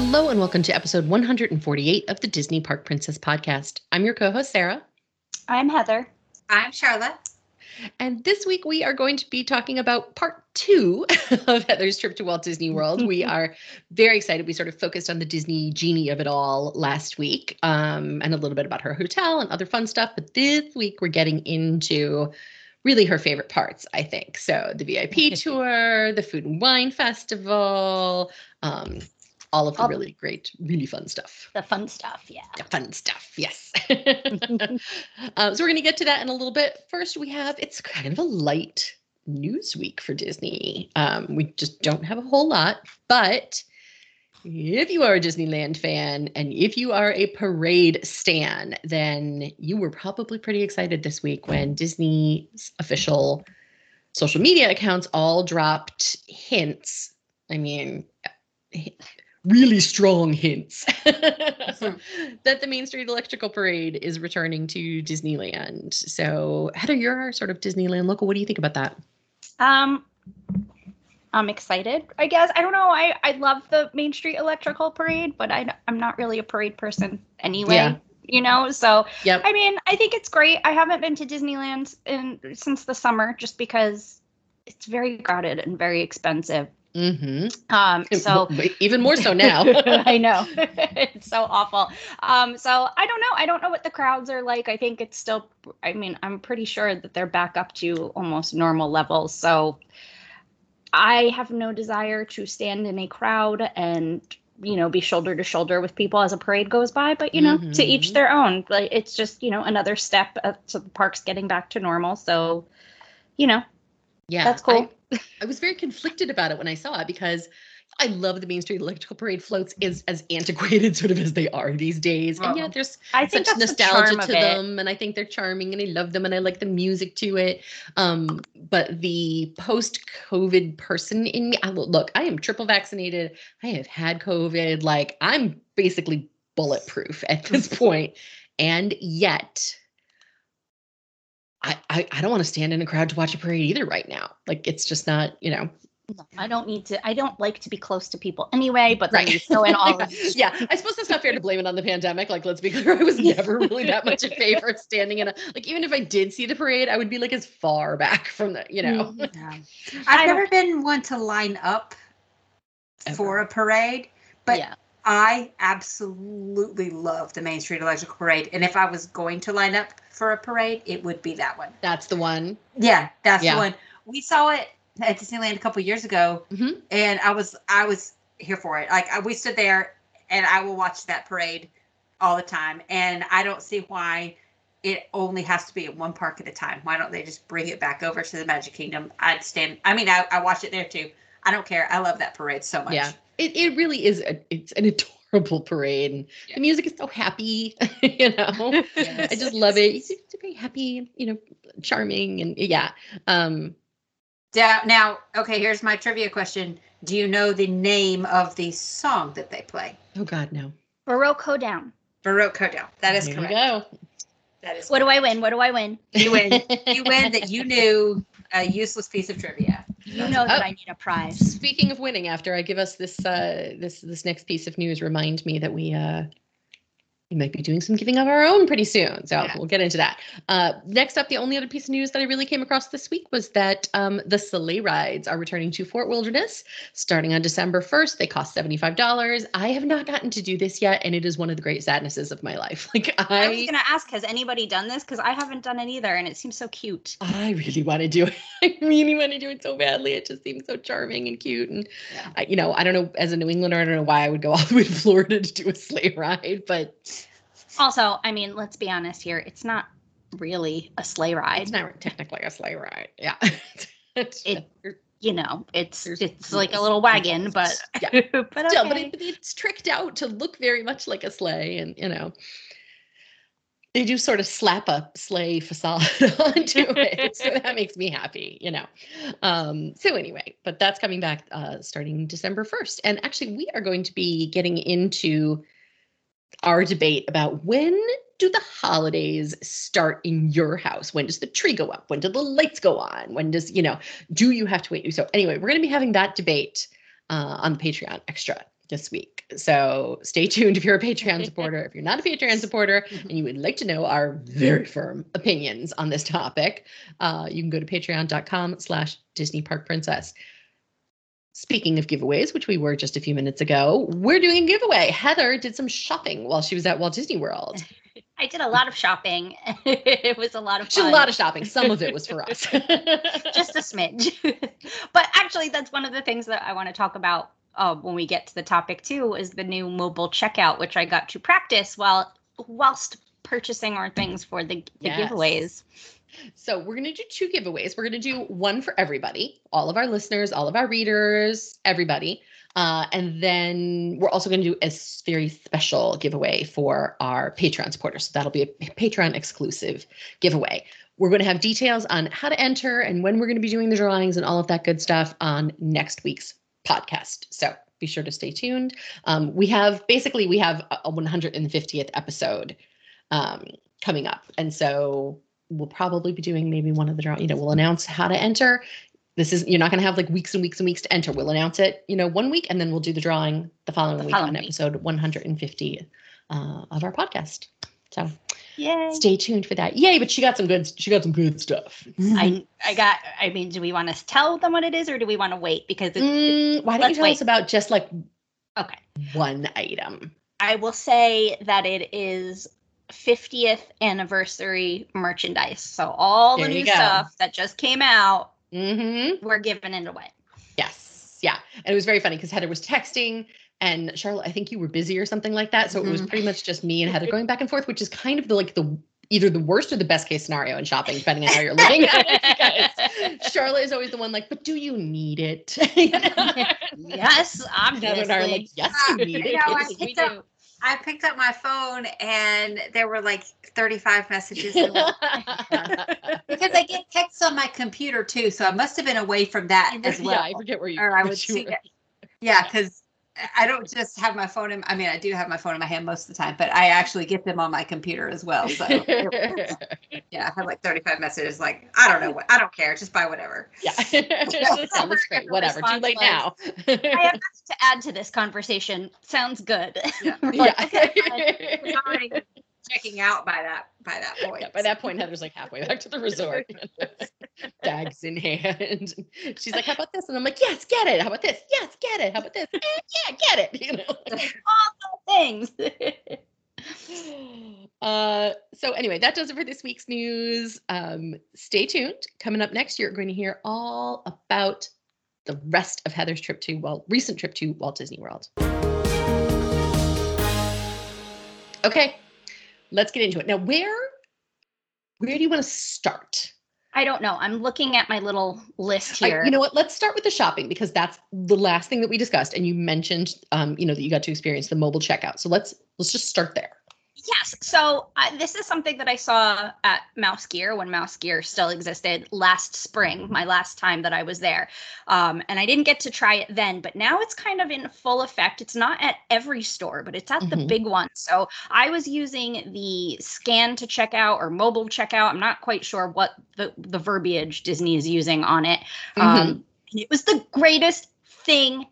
Hello, and welcome to episode 148 of the Disney Park Princess podcast. I'm your co host, Sara. I'm Heather. I'm Sharla. And this week we are going to be talking about part two of Heather's trip to Walt Disney World. we are very excited. We sort of focused on the Disney genie of it all last week um, and a little bit about her hotel and other fun stuff. But this week we're getting into really her favorite parts, I think. So the VIP tour, the food and wine festival, um, all of the all really great, really fun stuff. The fun stuff, yeah. The fun stuff, yes. uh, so we're going to get to that in a little bit. First, we have it's kind of a light news week for Disney. Um, we just don't have a whole lot, but if you are a Disneyland fan and if you are a parade stan, then you were probably pretty excited this week when Disney's official social media accounts all dropped hints. I mean, really strong hints that the Main Street Electrical Parade is returning to Disneyland. So, Heather, you're our sort of Disneyland local. What do you think about that? Um, I'm excited. I guess I don't know. I I love the Main Street Electrical Parade, but I I'm not really a parade person anyway. Yeah. You know, so yep. I mean, I think it's great. I haven't been to Disneyland in since the summer, just because it's very crowded and very expensive. Mm-hmm. Um, so even more so now. I know it's so awful. Um, so I don't know. I don't know what the crowds are like. I think it's still. I mean, I'm pretty sure that they're back up to almost normal levels. So I have no desire to stand in a crowd and you know be shoulder to shoulder with people as a parade goes by. But you know, mm-hmm. to each mm-hmm. their own. Like it's just you know another step to the parks getting back to normal. So you know, yeah, that's cool. I, I was very conflicted about it when I saw it because I love the Main Street Electrical Parade floats is as antiquated sort of as they are these days. And yeah, there's I think such nostalgia the to them, and I think they're charming, and I love them, and I like the music to it. Um, but the post-COVID person in me, I, look, I am triple vaccinated. I have had COVID. Like I'm basically bulletproof at this point, and yet I, I, I don't want to stand in a crowd to watch a parade either right now. Like it's just not, you know. I don't need to. I don't like to be close to people anyway. But then right. you throw in all. of yeah, I suppose that's not fair to blame it on the pandemic. Like, let's be clear, I was never really that much in favor of standing in a like. Even if I did see the parade, I would be like as far back from the, you know. Mm-hmm. Yeah. I've never been one to line up ever. for a parade, but yeah. I absolutely love the Main Street Electrical Parade. And if I was going to line up for a parade, it would be that one. That's the one. Yeah, that's yeah. the one. We saw it at Disneyland a couple years ago, mm-hmm. and I was I was here for it. Like we stood there, and I will watch that parade all the time. And I don't see why it only has to be at one park at a time. Why don't they just bring it back over to the Magic Kingdom? I'd stand. I mean, I, I watch it there too. I don't care. I love that parade so much. Yeah it, it really is a, it's an adorable parade and yeah. the music is so happy you know? Yes. i just love it. It's, it's very happy you know charming and yeah um yeah now okay here's my trivia question. Do you know the name of the song that they play? Oh god no. Baroque hoedown. Baroque hoedown. That is there correct. go. That is what correct. do i win? What do i win? You win. You win that you knew a useless piece of trivia you know that oh, I need a prize. Speaking of winning, after I give us this uh, this this next piece of news, remind me that we uh, we might be doing some giving of our own pretty soon. So yeah. we'll get into that. Uh, next up, the only other piece of news that I really came across this week was that um, the sleigh rides are returning to Fort Wilderness starting on December 1st. They cost $75. I have not gotten to do this yet, and it is one of the great sadnesses of my life. Like I, I was going to ask, has anybody done this? Because I haven't done it either, and it seems so cute. I really want to do it. I really want to do it so badly. It just seems so charming and cute. And, yeah. I, you know, I don't know, as a New Englander, I don't know why I would go all the way to Florida to do a sleigh ride, but also, I mean, let's be honest here. It's not really a sleigh ride. It's not technically a sleigh ride. Yeah. it, you know, it's it's like a little wagon, but yeah, but, okay. Still, but, it, but it's tricked out to look very much like a sleigh, and you know, they do sort of slap a sleigh facade onto it, so that makes me happy, you know. Um, so anyway, but that's coming back uh, starting December first, and actually, we are going to be getting into our debate about when do the holidays start in your house? When does the tree go up? When do the lights go on? When does, you know, do you have to wait? So, anyway, we're going to be having that debate uh, on the Patreon extra this week. So stay tuned if you're a Patreon supporter. if you're not a Patreon supporter and you would like to know our very firm opinions on this topic, uh, you can go to patreon.com slash Disney Park Princess. Speaking of giveaways, which we were just a few minutes ago, we're doing a giveaway. Heather did some shopping while she was at Walt Disney World. I did a lot of shopping. it was a lot of did a lot of shopping. Some of it was for us. Just a smidge. but actually, that's one of the things that I want to talk about uh, when we get to the topic too is the new mobile checkout, which I got to practice while whilst purchasing our things for the, the Yes. giveaways. So we're going to do two giveaways. We're going to do one for everybody, all of our listeners, all of our readers, everybody. Uh, and then we're also going to do a very special giveaway for our Patreon supporters. So that'll be a Patreon exclusive giveaway. We're going to have details on how to enter and when we're going to be doing the drawings and all of that good stuff on next week's podcast. So be sure to stay tuned. Um, we have basically we have a a 150th episode um, coming up, and so we'll probably be doing maybe one of the draw. You know, we'll announce how to enter. This is you're not going to have like weeks and weeks and weeks to enter. We'll announce it, you know, one week, and then we'll do the drawing the following The week following on week. episode 150 uh, of our podcast. So Yay. stay tuned for that. Yay! But she got some good. She got some good stuff. I I got. I mean, do we want to tell them what it is, or do we want to wait? Because it's, Mm, why don't you tell wait. us about just like okay, one item? I will say that it is 50th anniversary merchandise. So all the There you new go. stuff that just came out, Mm-hmm. we're giving it away. Yes. Yeah. And it was very funny because Heather was texting and Sharla, I think you were busy or something like that. So it was Mhm. pretty much just me and Heather going back and forth, which is kind of the like the either the worst or the best case scenario in shopping, depending on how you're looking at it. Because Sharla is always the one like, but do you need it? Yes, Heather and I are like, obviously. yes, you need You it. know, I Yes, we picked up- do. I picked up my phone and there were like 35 messages because I get texts on my computer too, so I must have been away from that as well. Yeah, I forget where you. or I would see were. that. Yeah, because I don't just have my phone in. I mean, I do have my phone in my hand most of the time, but I actually get them on my computer as well. So yeah, I have like 35 messages. Like I don't know what. I don't care. Just buy whatever. yeah, that great. Whatever. Too late now. I have to add to this conversation. Sounds good. Yeah. yeah. It's already checking out by that by that point. Yeah, by that point, Heather's like halfway back to the resort, bags in hand. She's like, "How about this?" And I'm like, "Yes, get it. How about this? Yes, get it. How about this? Eh, yeah, get it." You know. Things. uh, so anyway, that does it for this week's news. Um, stay tuned. Coming up next, you're going to hear all about the rest of Heather's trip to well, recent trip to Walt Disney World. Okay, let's get into it. Now, where where do you want to start? I don't know. I'm looking at my little list I- here. you know what? Let's start with the shopping because that's the last thing that we discussed, and you mentioned, um, you know, that you got to experience the mobile checkout. So let's let's just start there. Yes. So uh, this is something that I saw at Mouse Gear when Mouse Gear still existed last spring, my last time that I was there. Um, and I didn't get to try it then, but now it's kind of in full effect. It's not at every store, but it's at the Mhm. big ones. So I was using the scan to checkout or mobile checkout. I'm not quite sure what the, the verbiage Disney is using on it. Um, it was the greatest thing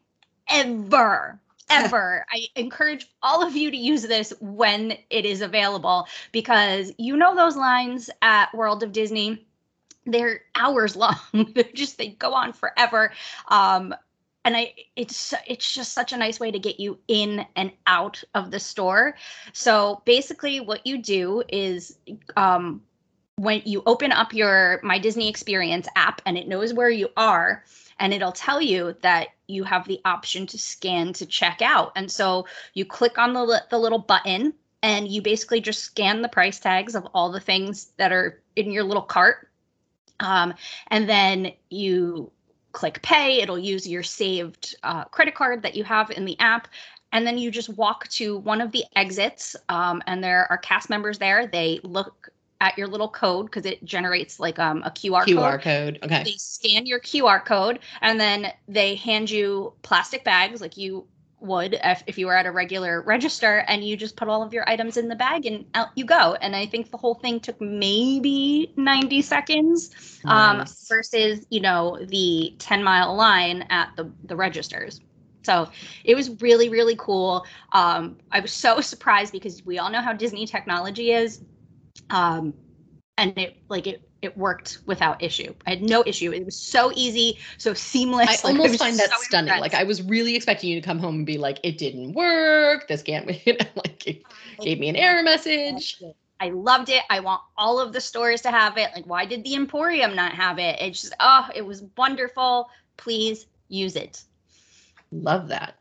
ever. Ever. I encourage all of you to use this when it is available because you know those lines at World of Disney, they're hours long. they're just they go on forever. Um, and I it's it's just such a nice way to get you in and out of the store. So basically what you do is um when you open up your My Disney Experience app and it knows where you are and it'll tell you that you have the option to scan to check out. And so you click on the the little button and you basically just scan the price tags of all the things that are in your little cart. Um, and then you click pay, it'll use your saved uh, credit card that you have in the app. And then you just walk to one of the exits, um, and there are cast members there. They look at your little code because it generates like um, a QR, QR code code. Okay. they scan your QR code and then they hand you plastic bags like you would if, if you were at a regular register and you just put all of your items in the bag and out you go and i think the whole thing took maybe 90 seconds um, Nice. versus you know the 10 mile line at the the registers So it was really, really cool. Um, I was so surprised because we all know how Disney technology is. Um, and it like it it worked without issue. I had no issue. It was so easy, so seamless. I like, almost was find that so stunning. impressed. Like I was really expecting you to come home and be like, "It didn't work. This can't." Like it gave me an error message. I loved it. I want all of the stores to have it. Like, why did the Emporium not have it? It's just, oh, it was wonderful. Please use it. Love that.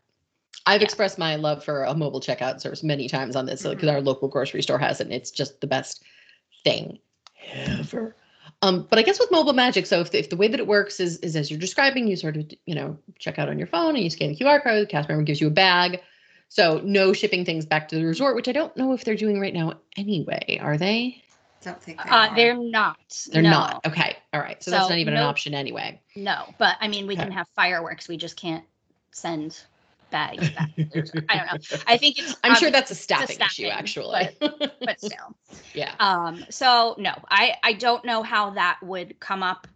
I've Yeah. expressed my love for a mobile checkout service many times on this because Mhm. our local grocery store has it, and it's just the best thing ever. Um, but I guess with mobile magic, so if the, if the way that it works is is as you're describing, you sort of you know check out on your phone and you scan the QR code. Cast member gives you a bag. So no shipping things back to the resort, which I don't know if they're doing right now anyway. Are they? Don't think they Uh, are. they're not. They're no, not. Okay. All right. So, that's not even an option anyway. No, but I mean, we Okay. can have fireworks. We just can't send bags back. to the resort. I don't know. I think it's. I'm sure that's a staffing, issue, staffing, actually. but still. yeah. Um, so no, I I don't know how that would come up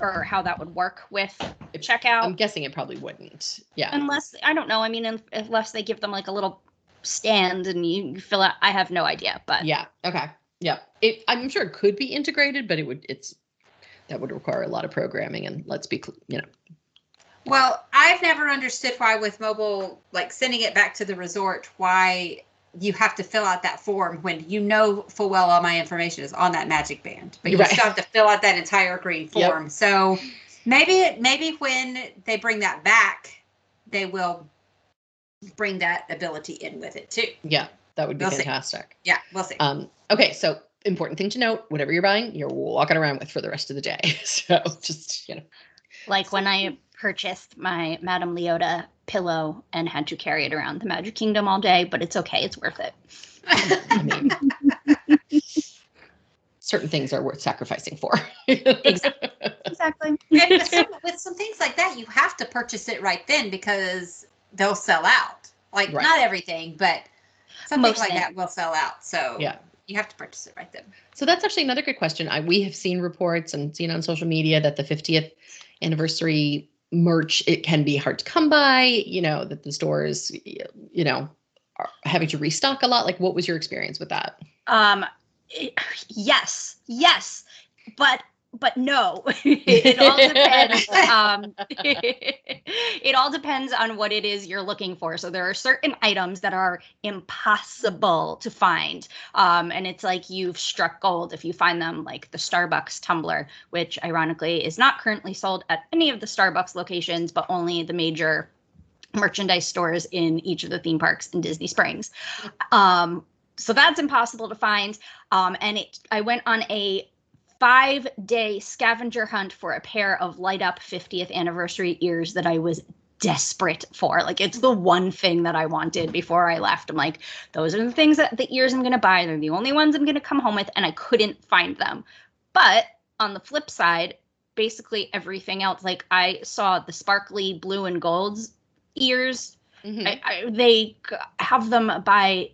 or how that would work with It- checkout. I'm guessing it probably wouldn't. Yeah. unless I don't know. I mean, unless they give them like a little stand and you fill out. I have no idea, but Yeah. Okay. Yeah. It. I'm sure it could be integrated, but it would. It's that would require a lot of programming, and let's be, you know. Well, I've never understood why with mobile, like sending it back to the resort, why you have to fill out that form when you know full well all my information is on that magic band, but you Right. still have to fill out that entire green Yep. form. So maybe, maybe when they bring that back, they will bring that ability in with it too. Yeah, that would be We'll see. fantastic. Yeah, we'll see. Um. Okay. So important thing to note: whatever you're buying, you're walking around with for the rest of the day. So just you know. like when I purchased my Madame Leota pillow and had to carry it around the Magic Kingdom all day, but it's okay. It's worth it. I mean, certain things are worth sacrificing for. Exactly. Exactly. and with some, with some things like that, you have to purchase it right then because they'll sell out. Like Right. not everything, but some Most things like things. that will sell out. So Yeah. you have to purchase it right then. So that's actually another good question. I, we have seen reports and seen on social media that the 50th anniversary merch it can be hard to come by. You know that the stores, you know, are having to restock a lot. Like, what was your experience with that? Um, yes, yes, but but no. it all depends. um, it all depends on what it is you're looking for. So there are certain items that are impossible to find, um, and it's like you've struck gold if you find them, like the Starbucks tumbler, which ironically is not currently sold at any of the Starbucks locations, but only the major merchandise stores in each of the theme parks in Disney Springs. Um, so that's impossible to find. Um, and it, I went on a five day scavenger hunt for a pair of light up 50th anniversary ears that I was desperate for. Like it's the one thing that I wanted before I left. I'm like, those are the things that the ears I'm going to buy. They're the only ones I'm going to come home with. And I couldn't find them. But on the flip side, basically everything else, like I saw the sparkly blue and golds ears Mhm. I, I, they have them by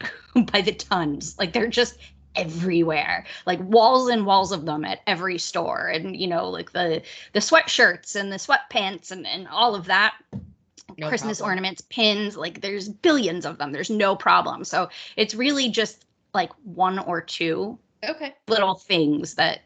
by the tons like they're just everywhere. Like walls and walls of them at every store. And you know like the the sweatshirts and the sweatpants and and all of that. No christmas problem. ornaments pins like there's billions of them. There's no problem. So it's really just like one or two Okay. little things that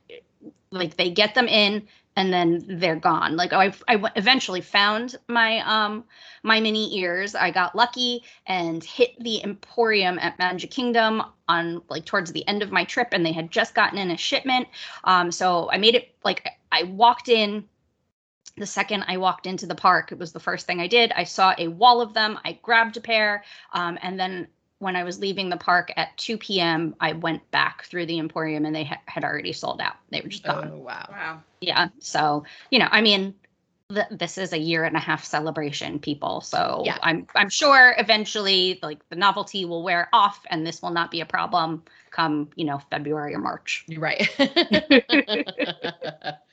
like they get them in and then they're gone like i eventually found my um my mini ears i got lucky and hit the emporium at magic kingdom on like towards the end of my trip and they had just gotten in a shipment um so i made it like i walked in the second I walked into the park, it was the first thing I did. I saw a wall of them. I grabbed a pair. Um, and then when I was leaving the park at 2 p.m., I went back through the Emporium and they ha- had already sold out. They were just gone. Oh wow. Wow. Yeah. So, you know, I mean, th- this is a year and a half celebration, people. So Yeah. I'm I'm sure eventually like the novelty will wear off and this will not be a problem come, you know, February or March. You're right.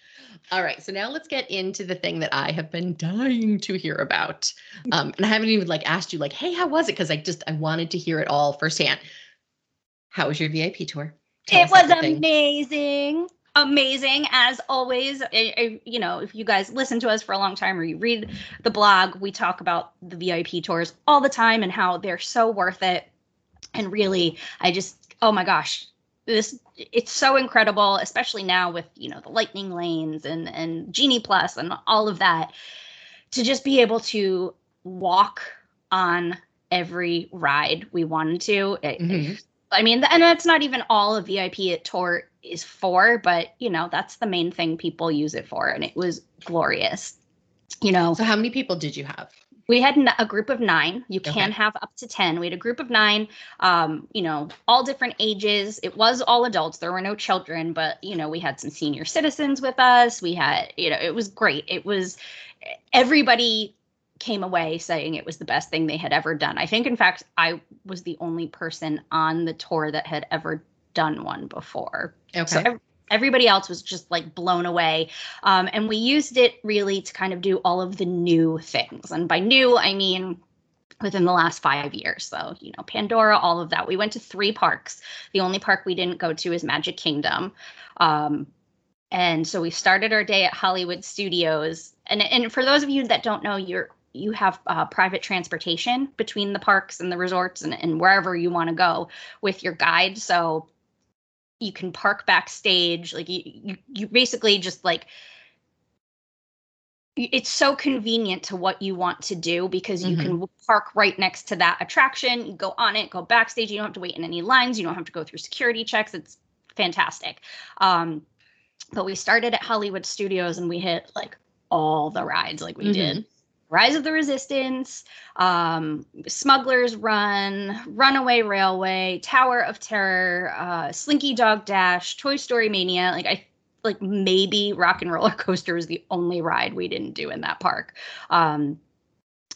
All right, so now let's get into the thing that I have been dying to hear about, um, and I haven't even like asked you like, "Hey, how was it?" Because I just I wanted to hear it all firsthand. How was your VIP tour? Tell it was amazing. amazing as always. I, I, you know, if you guys listen to us for a long time or you read the blog, we talk about the VIP tours all the time and how they're so worth it. And really, I just, oh my gosh, this it's so incredible, especially now with you know the lightning lanes and and Genie Plus and all of that, to just be able to walk on every ride we wanted to. Mm-hmm. I mean, and that's not even all a VIP at tour is for, but you know, that's the main thing people use it for. And it was glorious. You know. So how many people did you have? We had a group of nine. You okay. can have up to 10. We had a group of nine, um, you know, all different ages. It was all adults. There were no children, but, you know, we had some senior citizens with us. We had, you know, it was great. It was everybody came away saying it was the best thing they had ever done. I think, in fact, I was the only person on the tour that had ever done one before. Okay. So everybody else was just like blown away. Um, and we used it really to kind of do all of the new things. And by new, I mean within the last five years. So, you know, Pandora, all of that. We went to three parks. The only park we didn't go to is Magic Kingdom. Um, and so we started our day at Hollywood Studios. And, and for those of you that don't know, you're you have uh, private transportation between the parks and the resorts and, and wherever you want to go with your guide. So you can park backstage. Like you, you, you basically just like it's so convenient to what you want to do because you mm-hmm. can park right next to that attraction. You go on it, go backstage. You don't have to wait in any lines. You don't have to go through security checks. It's fantastic. Um, but we started at Hollywood Studios and we hit like all the rides like we mm-hmm. did Rise of the Resistance, um, Smuggler's Run, Runaway Railway, Tower of Terror, uh, Slinky Dog Dash, Toy Story Mania. Like I like maybe Rock and Roller Coaster is the only ride we didn't do in that park. Um,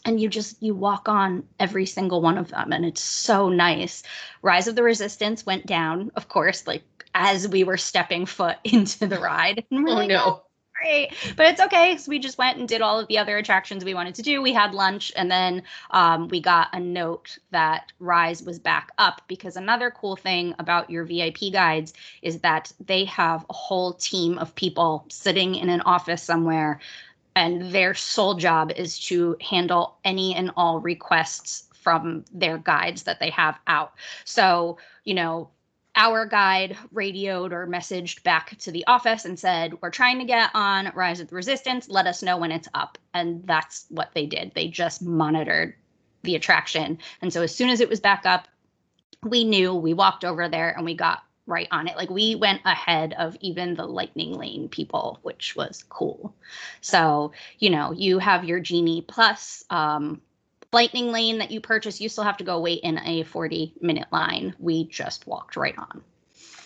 and you just you walk on every single one of them and it's so nice rise of the resistance went down of course like as we were stepping foot into the ride and we're oh like, no oh, great. But it's okay because we just went and did all of the other attractions we wanted to do. We had lunch and then um, we got a note that Rise was back up because another cool thing about your VIP guides is that they have a whole team of people sitting in an office somewhere and their sole job is to handle any and all requests from their guides that they have out. So, you know, our guide radioed or messaged back to the office and said, We're trying to get on Rise of the Resistance. Let us know when it's up. And that's what they did. They just monitored the attraction. And so as soon as it was back up, we knew we walked over there and we got right on it. Like we went ahead of even the lightning lane people, which was cool. So, you know, you have your Genie Plus um, lightning lane that you purchase, you still have to go wait in a 40 minute line. We just walked right on.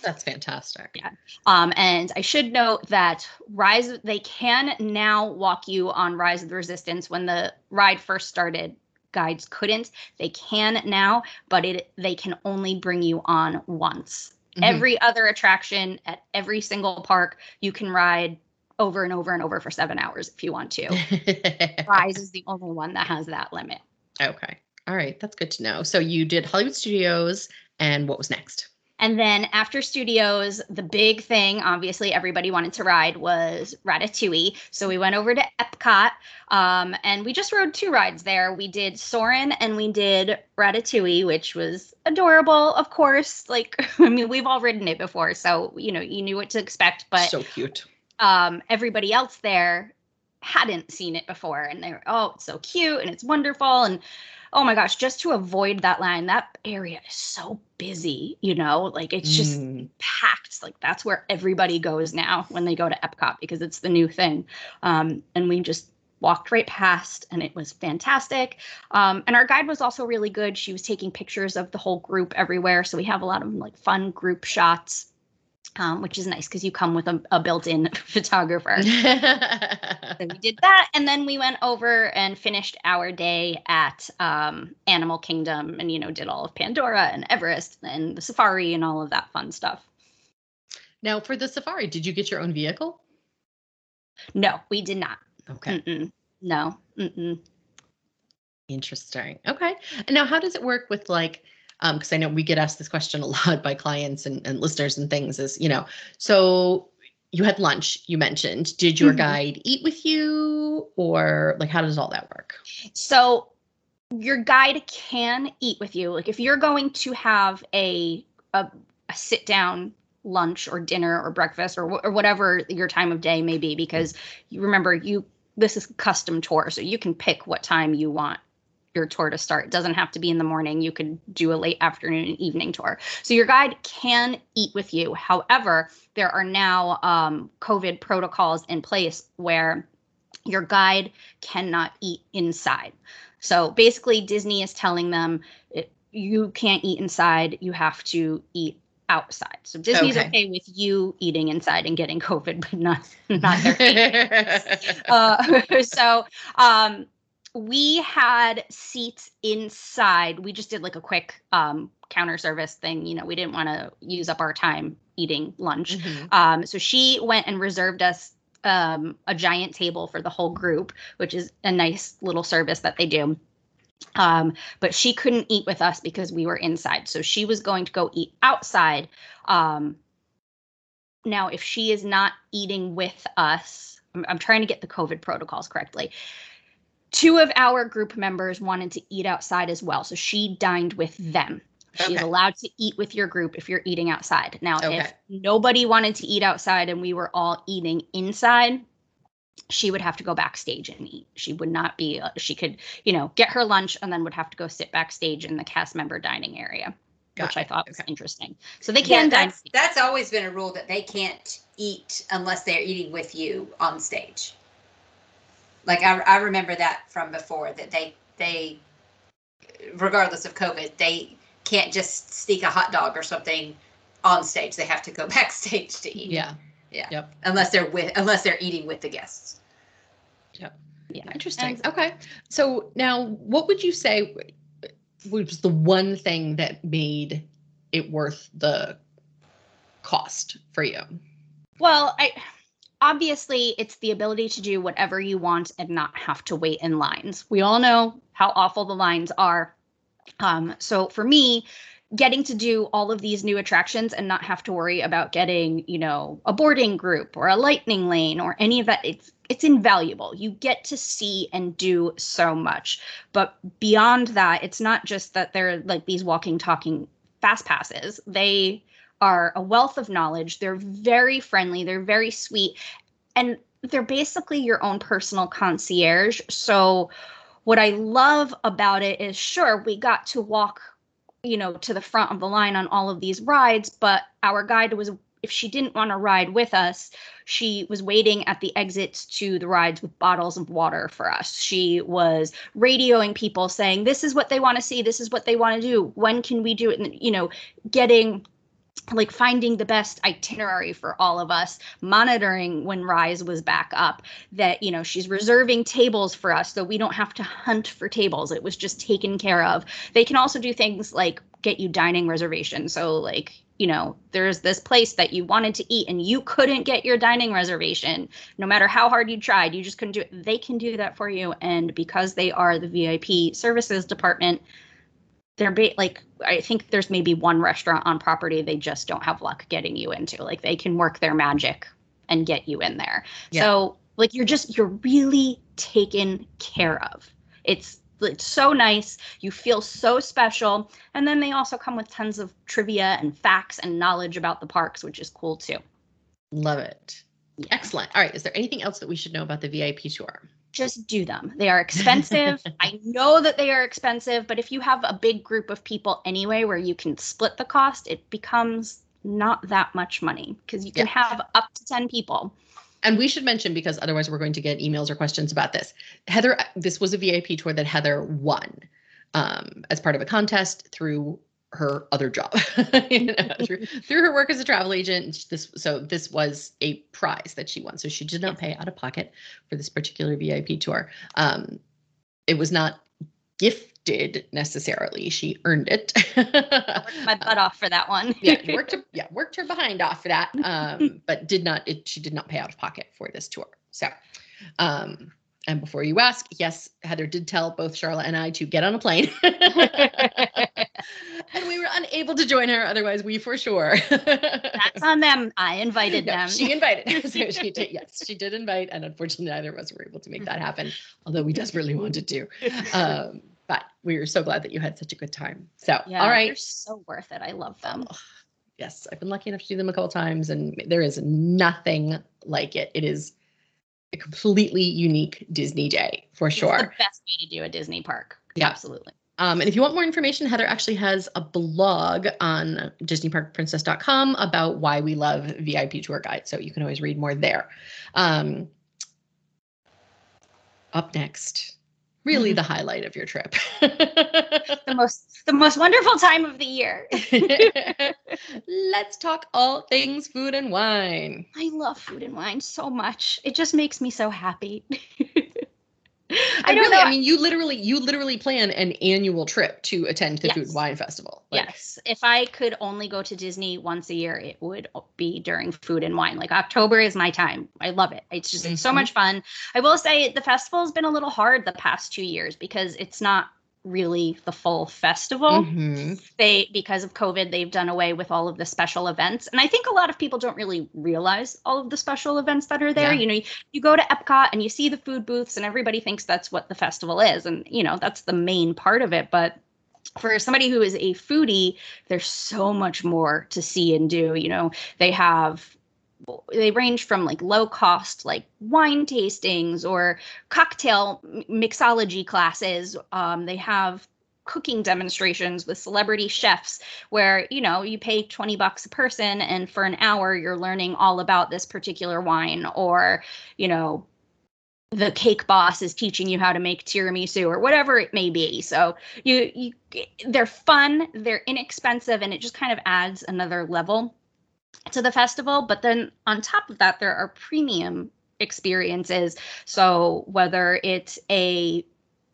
That's fantastic. Yeah. Um, and I should note that Rise, they can now walk you on Rise of the Resistance. When the ride first started, guides couldn't. They can now, but it they can only bring you on once. Mm-hmm. Every other attraction at every single park, you can ride over and over and over for seven hours if you want to. Rise is the only one that has that limit. Okay. All right. That's good to know. So you did Hollywood Studios, and what was next? And then after studios, the big thing, obviously, everybody wanted to ride was Ratatouille. So we went over to Epcot um, and we just rode two rides there. We did Soarin' and we did Ratatouille, which was adorable, of course. Like, I mean, we've all ridden it before. So, you know, you knew what to expect. But so cute. Um, everybody else there hadn't seen it before and they're oh it's so cute and it's wonderful and oh my gosh just to avoid that line that area is so busy you know? Like it's just mm. packed. Like that's where everybody goes now when they go to epcot because it's the new thing. Um, and we just walked right past and it was fantastic. Um, and our guide was also really good. She was taking pictures of the whole group everywhere so we have a lot of like fun group shots um, which is nice because you come with a, a built-in photographer. so we did that, and then we went over and finished our day at um, Animal Kingdom, and you know did all of Pandora and Everest and the safari and all of that fun stuff. Now, for the safari, did you get your own vehicle? No, we did not. Okay. Mm-mm. No. Mm-mm. Interesting. Okay. And now, how does it work with like? Because um, I know we get asked this question a lot by clients and, and listeners and things is, you know, so you had lunch, you mentioned. Did your Mhm. guide eat with you or like how does all that work? So your guide can eat with you. Like if you're going to have a a, a sit down lunch or dinner or breakfast or, wh- or whatever your time of day may be, because you remember you this is custom tour, so you can pick what time you want your tour to start. It doesn't have to be in the morning. You could do a late afternoon and evening tour. So your guide can eat with you. However, there are now um, COVID protocols in place where your guide cannot eat inside. So basically, Disney is telling them it, you can't eat inside. You have to eat outside. So Disney's Okay. okay, with you eating inside and getting COVID, but not not their uh, so um, we had seats inside. We just did like a quick um, counter service thing. You know, we didn't want to use up our time eating lunch. Mhm. Um, so she went and reserved us um, a giant table for the whole group, which is a nice little service that they do. Um, but she couldn't eat with us because we were inside. So she was going to go eat outside. Um, now, if she is not eating with us, I'm, I'm trying to get the COVID protocols correctly. Two of our group members wanted to eat outside as well. So she dined with them. She's Okay. allowed to eat with your group if you're eating outside. Now, Okay. if nobody wanted to eat outside and we were all eating inside, she would have to go backstage and eat. She would not be, uh, she could, you know, get her lunch and then would have to go sit backstage in the cast member dining area, Got which I it. thought was interesting. So they Yeah, can dine. that's that's always been a rule that they can't eat unless they're eating with you on stage. Like I, I remember that from before that they they regardless of COVID, they can't just sneak a hot dog or something on stage. They have to go backstage to eat. Yeah. Yeah. Yep. Unless they're with unless they're eating with the guests. Yeah. yeah Interesting. And- Okay. So now what would you say was the one thing that made it worth the cost for you? Well, I obviously it's the ability to do whatever you want and not have to wait in lines. We all know how awful the lines are. Um, so for me, getting to do all of these new attractions and not have to worry about getting, you know, a boarding group or a lightning lane or any of that, it's it's invaluable. You get to see and do so much. But beyond that, it's not just that they're like these walking, talking fast passes. They are a wealth of knowledge. They're very friendly, they're very sweet, and they're basically your own personal concierge. So, what I love about it is sure, we got to walk, you know, to the front of the line on all of these rides, but our guide was if she didn't want to ride with us, she was waiting at the exits to the rides with bottles of water for us. She was radioing people saying, This is what they want to see. This is what they want to do. When can we do it? And, you know, getting like finding the best itinerary for all of us monitoring when rise was back up that you know she's reserving tables for us so we don't have to hunt for tables. It was just taken care of. They can also do things like get you dining reservations. So like you know there's this place that you wanted to eat and you couldn't get your dining reservation. No matter how hard you tried you just couldn't do it. They can do that for you. And because they are the vip services department they're ba- like I think there's maybe one restaurant on property they just don't have luck getting you into. Like they can work their magic and get you in there. Yeah. So like you're just you're really taken care of. It's it's so nice. You feel so special. And then they also come with tons of trivia and facts and knowledge about the parks, which is cool too. Love it. Yeah. Excellent. All right. Is there anything else that we should know about the VIP tour? Just do them. They are expensive. I know that they are expensive, but if you have a big group of people anyway where you can split the cost, it becomes not that much money because you can have up to 10 people. And we should mention because otherwise we're going to get emails or questions about this. Heather, this was a VIP tour that Heather won um, as part of a contest through her other job, you know, through, through her work as a travel agent. This so this was a prize that she won. So she did not pay out of pocket for this particular VIP tour. Um, it was not gifted necessarily. She earned it. Worked my butt off for that one. yeah, worked her, yeah, worked her behind off for that. Um, but did not it she did not pay out of pocket for this tour. So um And before you ask, yes, Heather did tell both Sharla and I to get on a plane. and we were unable to join her. Otherwise, we for sure. That's on them. I invited No, them. She invited. so she did, yes, she did invite. And unfortunately, neither of us were able to make that happen, although we desperately wanted to. Um, but we were so glad that you had such a good time. So, yeah, all They're so worth it. I love them. Yes, I've been lucky enough to do them a couple times, and there is nothing like it. It is a completely unique Disney day for It's sure. the best way to do a Disney park. Yeah. Absolutely. Um, and if you want more information, Heather actually has a blog on DisneyParkPrincess.com about why we love VIP tour guides. So you can always read more there. Um, up next, really mm-hmm. the highlight of your trip. The most the most wonderful time of the year. Let's talk all things food and wine. I love food and wine so much. It just makes me so happy. I, really, know. I mean, you literally, you literally plan an annual trip to attend the Food and Wine Festival. Like, yes, if I could only go to Disney once a year, it would be during food and wine. Like October is my time. I love it. It's just it's so mm-hmm. much fun. I will say the festival has been a little hard the past two years because it's not really the full festival. mhm. they because of covid they've done away with all of the special events and i think a lot of people don't really realize all of the special events that are there Yeah. you know you go to epcot and you see the food booths and everybody thinks that's what the festival is and you know that's the main part of it but for somebody who is a foodie there's so much more to see and do you know they have they range from like low cost like wine tastings or cocktail mixology classes. Um, they have cooking demonstrations with celebrity chefs where you know you pay 20 bucks a person and for an hour you're learning all about this particular wine or you know the cake boss is teaching you how to make tiramisu or whatever it may be. So you you they're fun they're inexpensive and it just kind of adds another level to the festival but then on top of that there are premium experiences so whether it's a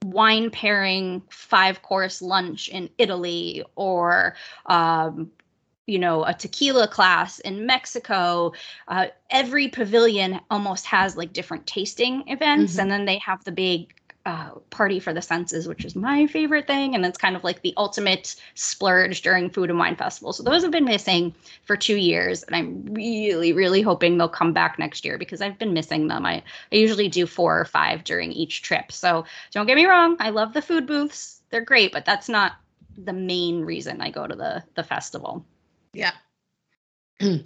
wine pairing five course lunch in Italy or um, you know a tequila class in Mexico uh, every pavilion almost has like different tasting events Mhm. and then they have the big uh, party for the senses which is my favorite thing and it's kind of like the ultimate splurge during food and wine festival so those have been missing for two years and i'm really really hoping they'll come back next year because i've been missing them i, I usually do four or five during each trip so don't get me wrong i love the food booths they're great but that's not the main reason i go to the the festival Yeah.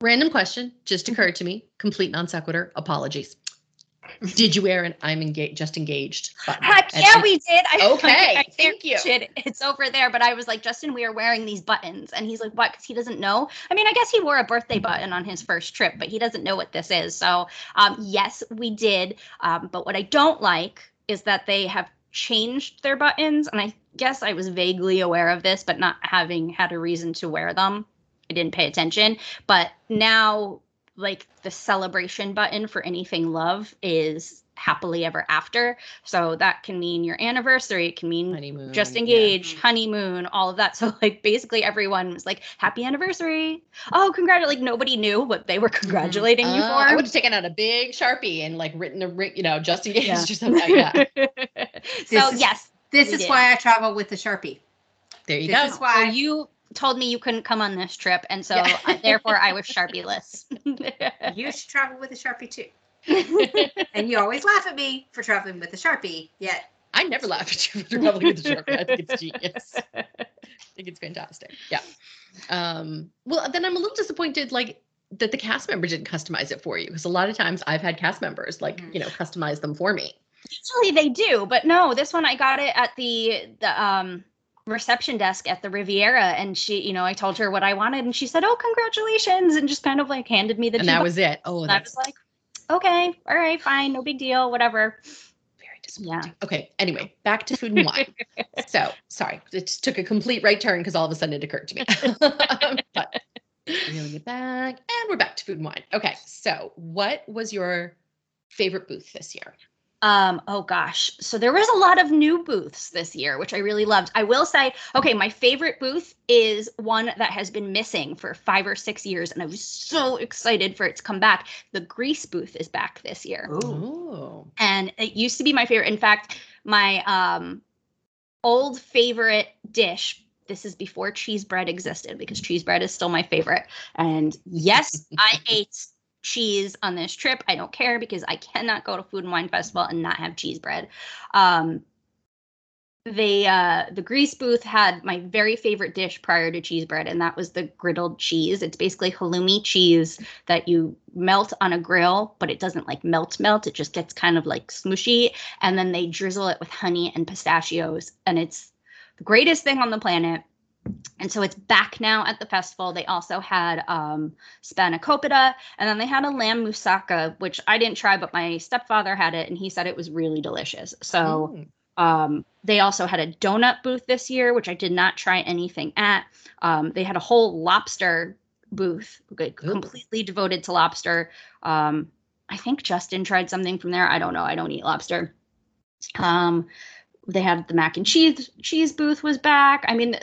Random question just occurred to me. Complete non sequitur. Apologies. Did you wear an I'm engaged, just engaged button? Heck yeah, we did. I, Okay, I thank you. It's over there. But I was like, Justin, we are wearing these buttons, and he's like, what? Because he doesn't know. I mean, I guess he wore a birthday button on his first trip, but he doesn't know what this is. So, um, yes, we did. Um, but what I don't like is that they have changed their buttons, and I guess I was vaguely aware of this, but not having had a reason to wear them. I didn't pay attention. But now, like the celebration button for anything love is happily ever after. So that can mean your anniversary. It can mean honeymoon. just yeah. honeymoon, all of that. So like basically everyone was like, "Happy anniversary!" Oh, congratulate! Like nobody knew what they were mm-hmm. congratulating you Oh, for. I would have taken out a big sharpie and like written a ring, you know, just engaged Yeah. or something like that. so is- yes, This is did. why I travel with the Sharpie. There you This go. is why so you told me you couldn't come on this trip, and so Yeah. uh, therefore I was sharpieless. you should travel with a Sharpie too. And you always laugh at me for traveling with a Sharpie, yet I never laugh at you for traveling with the sharpie. I think it's genius. I think it's fantastic. Yeah. Um, well, then I'm a little disappointed, like that the cast member didn't customize it for you because a lot of times I've had cast members like Mhm. you know customize them for me. Usually they do, but no, this one I got it at the the um reception desk at the Riviera and she, you know, I told her what I wanted and she said, "Oh, congratulations." and just kind of like handed me the and that was it. Oh, and I was like, "Okay, all right, fine, no big deal, whatever." very disappointing. Yeah. Okay. Anyway, back to food and wine. so sorry, it just took a complete right turn because all of a sudden it occurred to me. but reeling it back, and we're back to food and wine. Okay. So, what was your favorite booth this year? Um, oh gosh. So there was a lot of new booths this year, which I really loved. I will say, okay, my favorite booth is one that has been missing for five or six years, and I was so excited for it to come back. The Greece booth is back this year. Ooh. And it used to be my favorite. In fact, my um old favorite dish this is before cheese bread existed because cheese bread is still my favorite. And yes, I ate cheese on this trip. I don't care because I cannot go to Food and Wine Festival and not have cheese bread. Um, they uh, the Greece booth had my very favorite dish prior to cheese bread, and that was the griddled cheese. It's basically halloumi cheese that you melt on a grill, but it doesn't like melt melt. It just gets kind of like smushy, and then they drizzle it with honey and pistachios, and it's the greatest thing on the planet and so it's back now at the festival. They also had um, spanakopita, and then they had a lamb moussaka, which I didn't try, but my stepfather had it, and he said it was really delicious. So mm. um, they also had a donut booth this year, which I did not try anything at. Um, they had a whole lobster booth, completely devoted to lobster. Um, I think Justin tried something from there. I don't know. I don't eat lobster. Um, they had the mac and cheese cheese booth was back. I mean,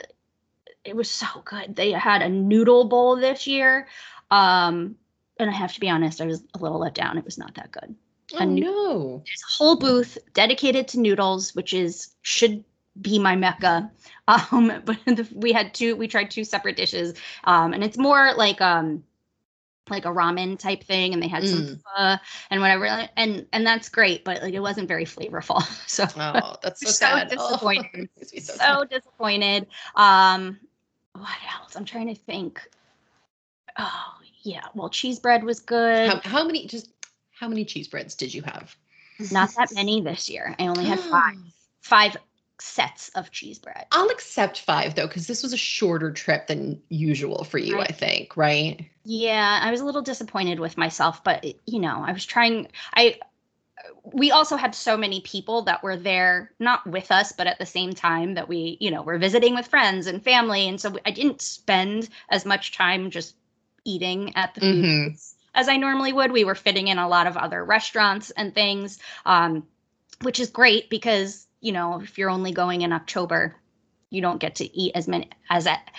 it was so good. They had a noodle bowl this year. Um, and I have to be honest, I was a little let down. It was not that good. Oh no. There's a whole booth dedicated to noodles, which is should be my mecca. Um, but the, we had two, we tried two separate dishes. Um, and it's more like um like a ramen type thing and they had mm. some and whatever and and that's great but like it wasn't very flavorful so oh that's so, so disappointed so, so disappointed um what else? I'm trying to think. Oh yeah, well, cheese bread was good. How, how many? Just how many cheese breads did you have? Not that many this year. I only had five. Five sets of cheese bread. I'll accept five though, because this was a shorter trip than usual for you, I think, right? Yeah, I was a little disappointed with myself, but you know, I was trying. I we also had so many people that were there not with us but at the same time that we you know were visiting with friends and family. And so i didn't spend as much time just eating at the food mm-hmm. as i normally would. We were fitting in a lot of other restaurants and things um, which is great because you know if you're only going in october you don't get to eat as many as at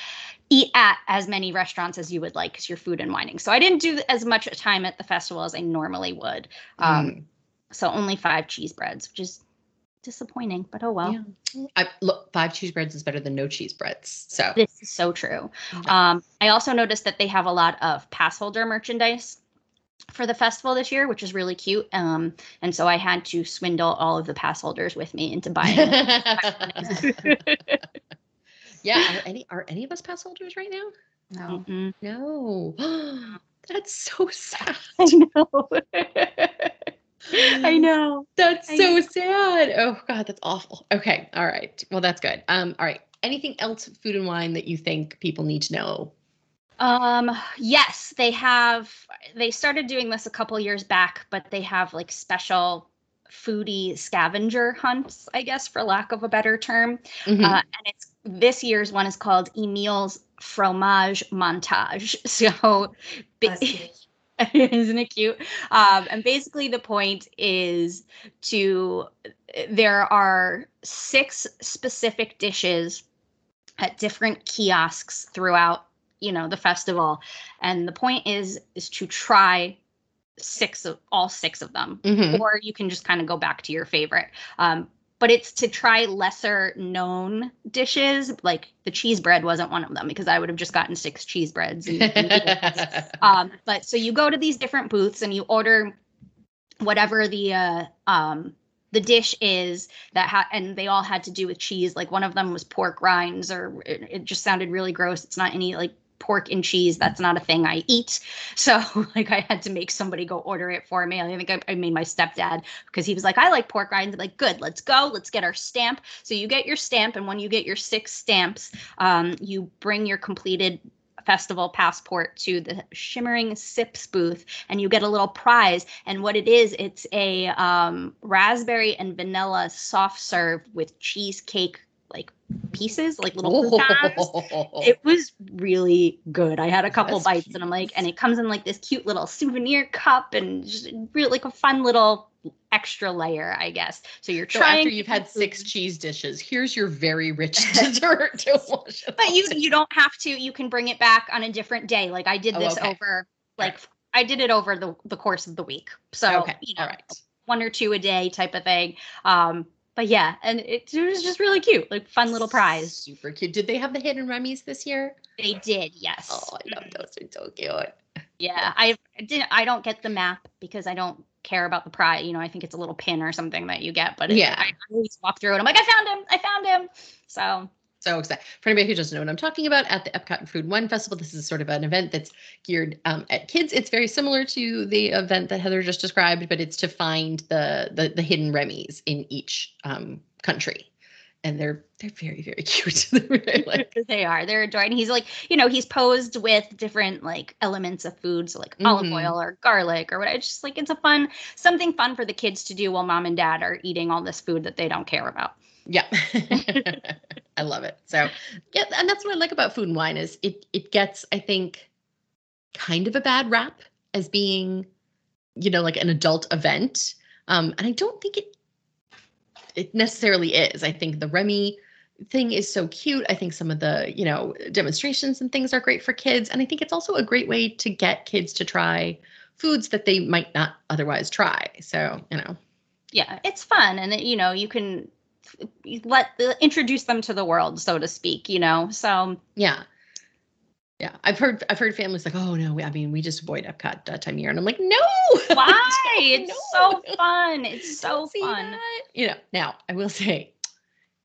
eat at as many restaurants as you would like because you're food and wining. So i didn't do as much time at the festival as i normally would. Um, mm so only five cheese breads, which is disappointing, but oh well. Yeah. I, look, five cheese breads is better than no cheese breads. So this is so true. Yeah. Um, I also noticed that they have a lot of pass holder merchandise for the festival this year, which is really cute. Um, and so I had to swindle all of the pass holders with me into buying. yeah. Are any are any of us pass holders right now? No. Mm-mm. No. That's so sad. I know. I know. That's I so know. sad. Oh God, that's awful. Okay. All right. Well, that's good. Um, all right. Anything else food and wine that you think people need to know? Um, yes, they have they started doing this a couple years back, but they have like special foodie scavenger hunts, I guess, for lack of a better term. Mm-hmm. Uh, and it's this year's one is called Emile's Fromage Montage. So Isn't it cute? Um, and basically, the point is to there are six specific dishes at different kiosks throughout you know the festival and the point is is to try six of all six of them mm-hmm. or you can just kind of go back to your favorite um, but it's to try lesser known dishes. Like the cheese bread wasn't one of them because I would have just gotten six cheese breads. And, and um, but so you go to these different booths and you order whatever the uh, um, the dish is that ha- and they all had to do with cheese. Like one of them was pork rinds, or it, it just sounded really gross. It's not any like pork and cheese. That's not a thing I eat. So like I had to make somebody go order it for me. I think I, I made my stepdad because he was like, I like pork rinds. I'm like, good, let's go. Let's get our stamp. So you get your stamp, and when you get your six stamps, um, you bring your completed festival passport to the shimmering sips booth and you get a little prize and what it is it's a um, raspberry and vanilla soft serve with cheesecake like pieces, like little croutons. It was really good. I had a couple That's bites cute. and I'm like, and it comes in like this cute little souvenir cup and just really like a fun little extra layer, I guess. So you're So trying after you've had six cheese dishes, here's your very rich dessert to wash it but you you don't have to you can bring it back on a different day like i did Oh, this okay. over like i did it over the the course of the week so okay, you know all right. one or two a day type of thing um but yeah and it, it was just really cute like fun little prize Super cute. Did they have the hidden Remy's this year? they did yes Oh, I love those. They're so cute. yeah i didn't i don't get the map because i don't care about the prize you know i think it's a little pin or something that you get but it, Yeah. I, I always walk through it i'm like i found him i found him so So excited. For anybody who doesn't know what I'm talking about, at the Epcot Food One Festival, this is sort of an event that's geared um, at kids. It's very similar to the event that Heather just described, but it's to find the the, the hidden Remy's in each um, country. And they're they're very, very cute. Very, like, they are. They're adoring. He's like, you know, he's posed with different like elements of food, so like olive Mhm. oil or garlic or whatever. It's just like it's a fun something fun for the kids to do while mom and dad are eating all this food that they don't care about. Yeah. I love it. So yeah, and that's what I like about food and wine is it it gets, I think, kind of a bad rap as being, you know, like an adult event. Um, and I don't think it it necessarily is. I think the Remy thing is so cute. I think some of the, you know, demonstrations and things are great for kids. And I think it's also a great way to get kids to try foods that they might not otherwise try. So, you know, Yeah, it's fun, and you know, you can let the, introduce them to the world, so to speak. You know, so Yeah. Yeah. I've heard I've heard families like, oh no, we, I mean, we just avoid Epcot that time of year. And I'm like, no. why? it's know. so fun. It's so fun. that. You know, now I will say,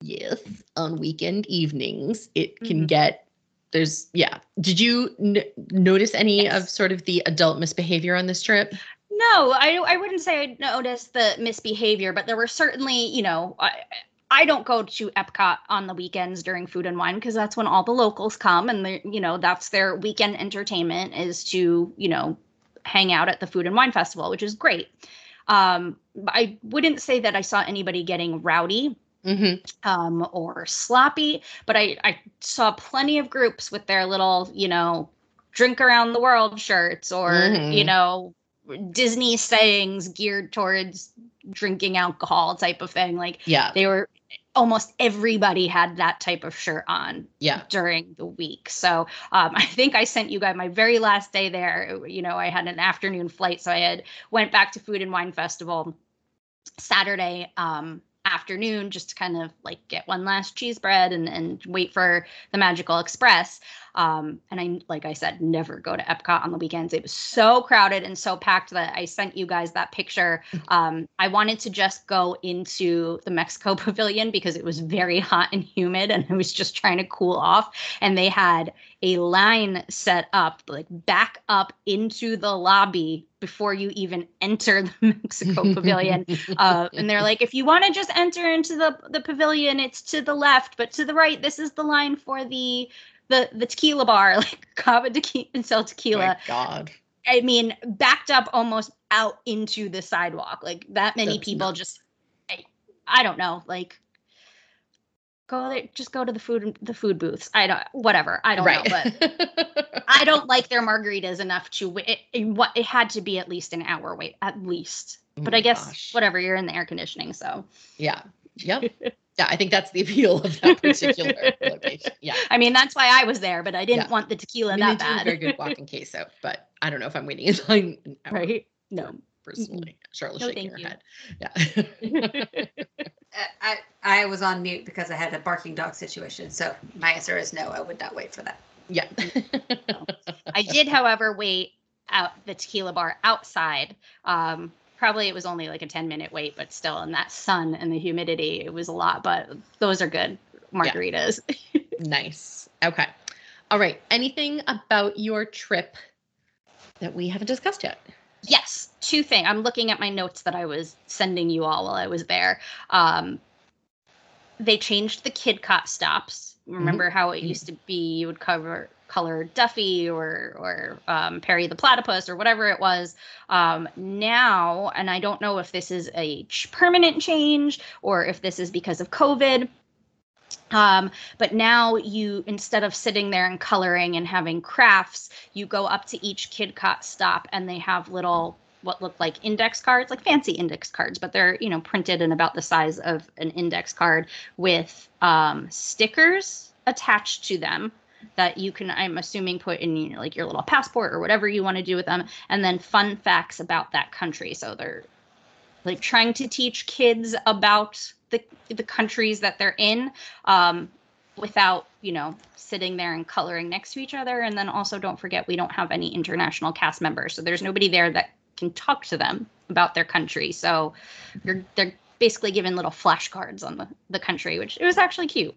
yes, on weekend evenings, it can Mhm. get there's yeah. Did you n- notice any of sort of the adult misbehavior on this trip? No, I I wouldn't say I noticed the misbehavior, but there were certainly, you know, I I don't go to Epcot on the weekends during food and wine because that's when all the locals come and they you know, that's their weekend entertainment is to, you know, hang out at the food and wine festival, which is great. Um I wouldn't say that I saw anybody getting rowdy Mm-hmm. um, or sloppy. But I, I saw plenty of groups with their little, you know, drink around the world shirts or, you Mhm. know, Disney sayings geared towards drinking alcohol type of thing. Like Yeah. they were almost everybody had that type of shirt on Yeah. during the week. So um, I think I sent you guys my very last day there. You know, I had an afternoon flight, so I had went back to Food and Wine Festival Saturday um, afternoon just to kind of like get one last cheese bread and and wait for the Magical Express. Um, and I, like I said, never go to Epcot on the weekends. It was so crowded and so packed that I sent you guys that picture. Um, I wanted to just go into the Mexico Pavilion because it was very hot and humid, and I was just trying to cool off. And they had a line set up, like back up into the lobby before you even enter the Mexico Pavilion. Uh, and they're like, if you want to just enter into the the pavilion, it's to the left, but to the right, this is the line for the the the tequila bar, like Cava tequila and sell Oh tequila. my God. I mean, backed up almost out into the sidewalk. Like that many That's people nuts. just I, I don't know, like go there just go to the food the food booths. I don't whatever. I don't right. know, but I don't like their margaritas enough to wait. It, it, what it had to be at least an hour wait at least. Oh But my I guess gosh. whatever, you're in the air conditioning, so Yeah. Yep. Yeah, I think that's the appeal of that particular location. Yeah. I mean that's why I was there, but I didn't Yeah. want the tequila I mean, that they do a bad. very good walking queso, but I don't know if I'm waiting in line an hour right? No. personally. Sharla's No, shaking her thank head. Yeah. I I was on mute because I had a barking dog situation. So my answer is no. I would not wait for that. yeah. I did, however, wait out the tequila bar outside. Um, probably it was only like a 10 minute wait, but still in that sun and the humidity, it was a lot. But those are good margaritas. nice. Okay. All right. Anything about your trip that we haven't discussed yet? Yes, two things. I'm looking at my notes that I was sending you all while I was there. Um, they changed the Kidcot stops. Remember how it Mhm. used to be you would cover color Duffy or or um, Perry the platypus or whatever it was. Um, now, and I don't know if this is a permanent change or if this is because of COVID. Um, but now you instead of sitting there and coloring and having crafts, you go up to each Kidcot stop and they have little what look like index cards, like fancy index cards, but they're you know printed in about the size of an index card with um, stickers attached to them that you can i'm assuming put in you know, like your little passport or whatever you want to do with them. And then fun facts about that country. So they're like trying to teach kids about the the countries that they're in um, without you know sitting there and coloring next to each other. And then also don't forget we don't have any international cast members. So there's nobody there that can talk to them about their country. So you're they're basically given little flashcards on the, the country which it was actually cute.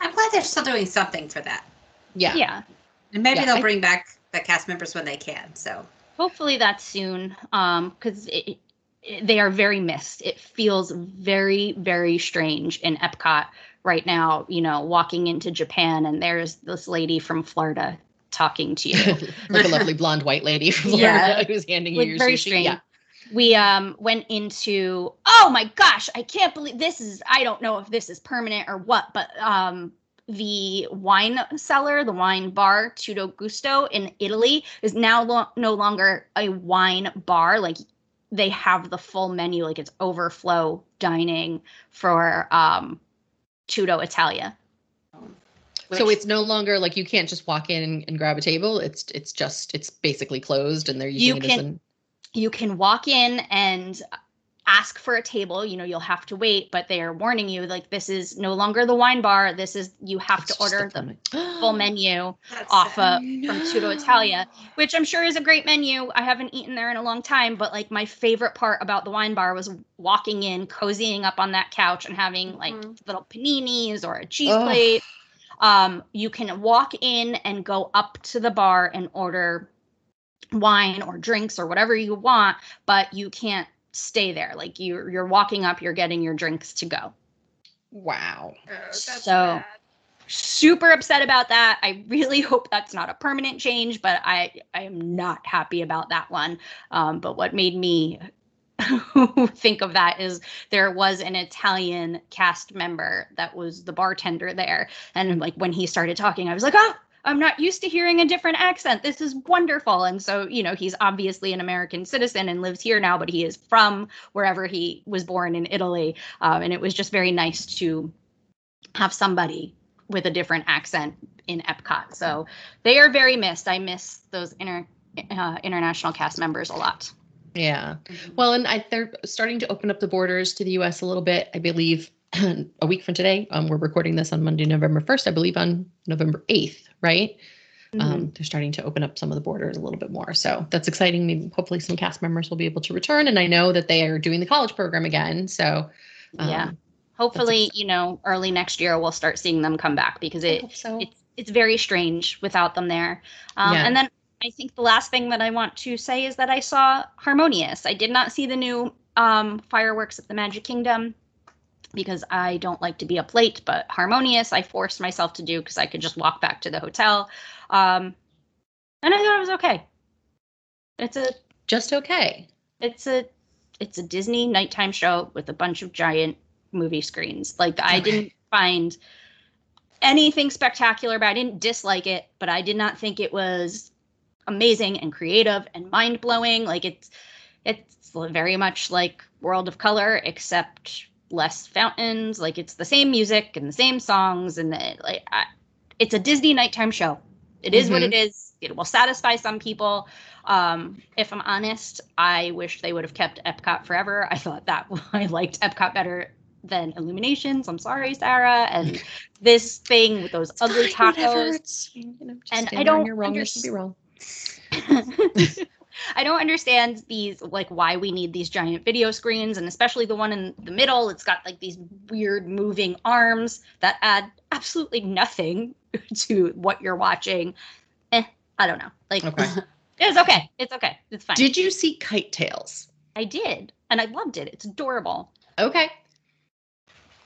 I'm glad they're still doing something for that yeah yeah and maybe Yeah, they'll I- bring back the cast members when they can so hopefully that's soon um because it, it- they are very missed it feels very very strange in epcot right now you know walking into japan and there's this lady from florida talking to you like a lovely blonde white lady from Yeah. Florida who's handing you Like, your very sushi. strange. Yeah. we um went into oh my gosh i can't believe this is i don't know if this is permanent or what but um the wine cellar the wine bar tutto gusto in italy is now lo- no longer a wine bar like they have the full menu like it's overflow dining for um tutto italia So it's no longer like you can't just walk in and, and grab a table. It's it's just it's basically closed and they're using You it can- as an you can walk in and ask for a table you know you'll have to wait but they are warning you like this is no longer the wine bar this is you have it's to order the the full full menu That's off sad. of from Tutto Italia, which I'm sure is a great menu. I haven't eaten there in a long time, but like my favorite part about the wine bar was walking in, cozying up on that couch, and having like Mhm. little paninis or a cheese Ugh. plate. Um, you can walk in and go up to the bar and order wine or drinks or whatever you want, but you can't stay there. Like you're you're walking up, you're getting your drinks to go. Wow. Oh, So- bad. super upset about that. I really hope that's not a permanent change, but I I am not happy about that one. Um, but what made me think of that is there was an Italian cast member that was the bartender there, and like when he started talking, I was like, oh. I'm not used to hearing a different accent. This is wonderful. And so, you know, he's obviously an American citizen and lives here now, but he is from wherever he was born in Italy. Um, and it was just very nice to have somebody with a different accent in Epcot. So they are very missed. I miss those inter, uh, international cast members a lot. Yeah. Mhm. Well, and I, they're starting to open up the borders to the U.S. a little bit. I believe a week from today. Um, we're recording this on Monday, November first. I believe on November eighth, right? Mm-hmm. Um, they're starting to open up some of the borders a little bit more. So that's exciting. Maybe hopefully some cast members will be able to return. And I know that they are doing the college program again. So um, yeah. Hopefully, you know, early next year we'll start seeing them come back because it so. it's it's very strange without them there. Um, Yeah. And then I think the last thing that I want to say is that I saw Harmonious. I did not see the new um, fireworks at the Magic Kingdom because I don't like to be up late, but Harmonious I forced myself to do because I could just walk back to the hotel. Um, and I thought it was okay. It's a Just okay. it's a it's a Disney nighttime show with a bunch of giant movie screens. Like I didn't find anything spectacular about it. I didn't dislike it, but I did not think it was amazing and creative and mind blowing. Like it's it's very much like World of Color, except less fountains. Like it's the same music and the same songs, and the, like I, it's a Disney nighttime show. It is what it is. It will satisfy some people. Um, if I'm honest, I wish they would have kept Epcot forever. I thought that I liked Epcot better than Illuminations. I'm sorry, Sara. And this thing with those ugly Fine, whatever. tacos. It's, you know, And I don't your wrong. You should be wrong. I don't understand these like why we need these giant video screens and especially the one in the middle it's got like these weird moving arms that add absolutely nothing to what you're watching. Eh, I don't know. Like Okay. it's okay. It's okay. It's fine. Did you see Kite Tails? I did and I loved it. It's adorable. Okay.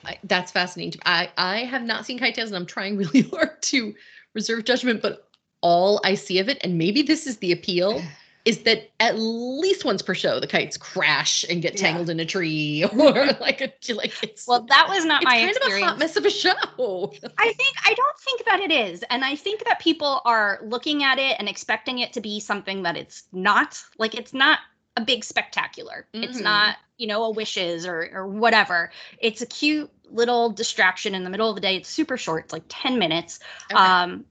I, that's fascinating. to me. I I have not seen Kite Tails, and I'm trying really hard to reserve judgment. But all I see of it, and maybe this is the appeal, is that at least once per show the kites crash and get Yeah. tangled in a tree, or like a like it's Well, that was not it's my kind experience. of a hot mess of a show. I think I don't think that it is. And I think that people are looking at it and expecting it to be something that it's not. Like it's not a big spectacular. Mm-hmm. It's not, you know, a wishes or or whatever. It's a cute little distraction in the middle of the day. It's super short. It's like 10 minutes. Okay. Um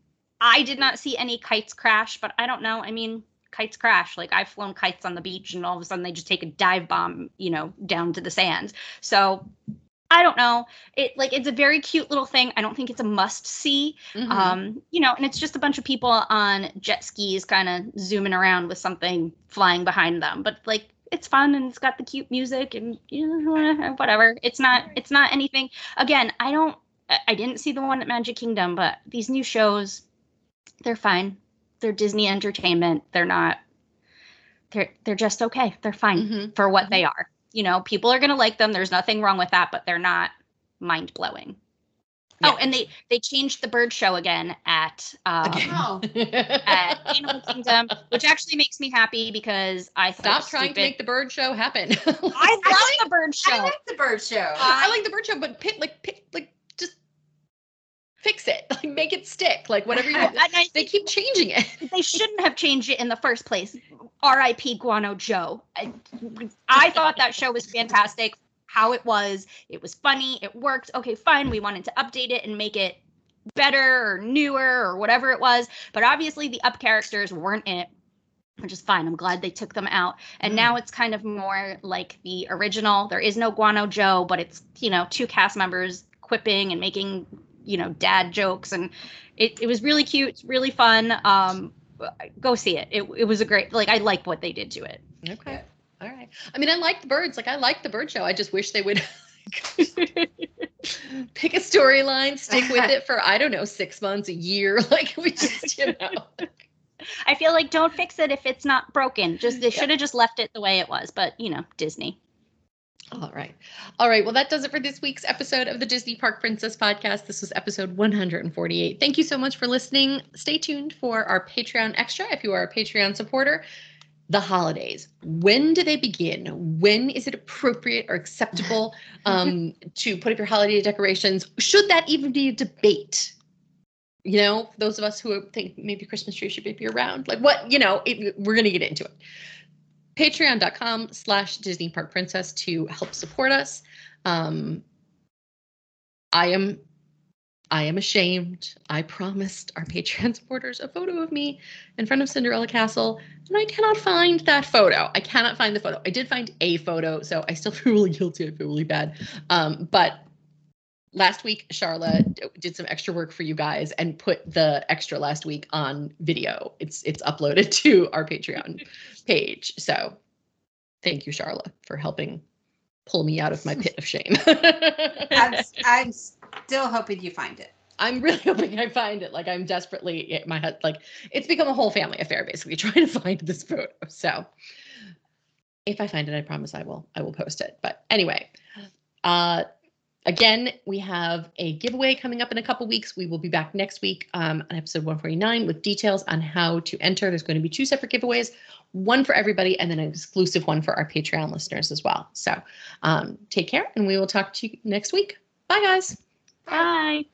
I did not see any kites crash, but I don't know. I mean, kites crash. Like I've flown kites on the beach and all of a sudden they just take a dive bomb, you know, down to the sands. So I don't know. It like it's a very cute little thing. I don't think it's a must see. Mm-hmm. Um, you know, and it's just a bunch of people on jet skis kind of zooming around with something flying behind them. But like it's fun and it's got the cute music and you know, whatever. It's not it's not anything. Again, I don't I didn't see the one at Magic Kingdom, but these new shows they're fine. They're Disney entertainment. They're not they're they're just okay. They're fine mm-hmm. for what they are you know, people are going to like them. There's nothing wrong with that, but they're not mind blowing. Yeah. Oh, and they they changed the bird show again at um, at Animal Kingdom, which actually makes me happy because I stop trying stupid. to make the bird show happen. I I like the bird show. I like the bird show. Uh, I like the bird show, but pick like pick like just fix it, like make it stick, like whatever you. I, they keep changing it. they shouldn't have changed it in the first place. R.I.P. Guano Joe. I, I thought that show was fantastic. How it was, it was funny, it worked. Okay, fine. We wanted to update it and make it better or newer or whatever it was. But obviously, the up characters weren't in it, which is fine. I'm glad they took them out. And mm. now it's kind of more like the original. There is no Guano Joe, but it's, you know, two cast members quipping and making, you know, dad jokes. And it, it was really cute. It's really fun. Um, go see it. It it was a great like I like what they did to it. Okay. All right. I mean, I like the birds. Like I like the bird show. I just wish they would pick a storyline, stick with it for I don't know, 6 months, a year. Like we just, you know. I feel like don't fix it if it's not broken. Just they should have just left it the way it was, but you know, Disney. All right. All right. Well, that does it for this week's episode of the Disney Park Princess podcast. This was episode 148. Thank you so much for listening. Stay tuned for our Patreon extra if you are a Patreon supporter. The holidays. When do they begin? When is it appropriate or acceptable um, to put up your holiday decorations? Should that even be a debate? You know, those of us who think maybe Christmas tree should be around, like what, you know, it, we're going to get into it patreon.com slash disney park princess to help support us. Um, i am i am ashamed. I promised our patreon supporters a photo of me in front of cinderella castle and i cannot find that photo. I cannot find the photo. I did find a photo so i still feel really guilty. I feel really bad. Um, but last week Sharla did some extra work for you guys and put the extra last week on video. It's it's uploaded to our patreon page. So thank you Sharla for helping pull me out of my pit of shame. I'm, I'm still hoping you find it. I'm really hoping i find it. Like i'm desperately my head like it's become a whole family affair basically trying to find this photo. So if i find it i promise i will i will post it. But anyway uh Again, we have a giveaway coming up in a couple weeks. We will be back next week um, on episode 149 with details on how to enter. There's going to be two separate giveaways, one for everybody, and then an exclusive one for our Patreon listeners as well. So um, take care, and we will talk to you next week. Bye, guys. Bye.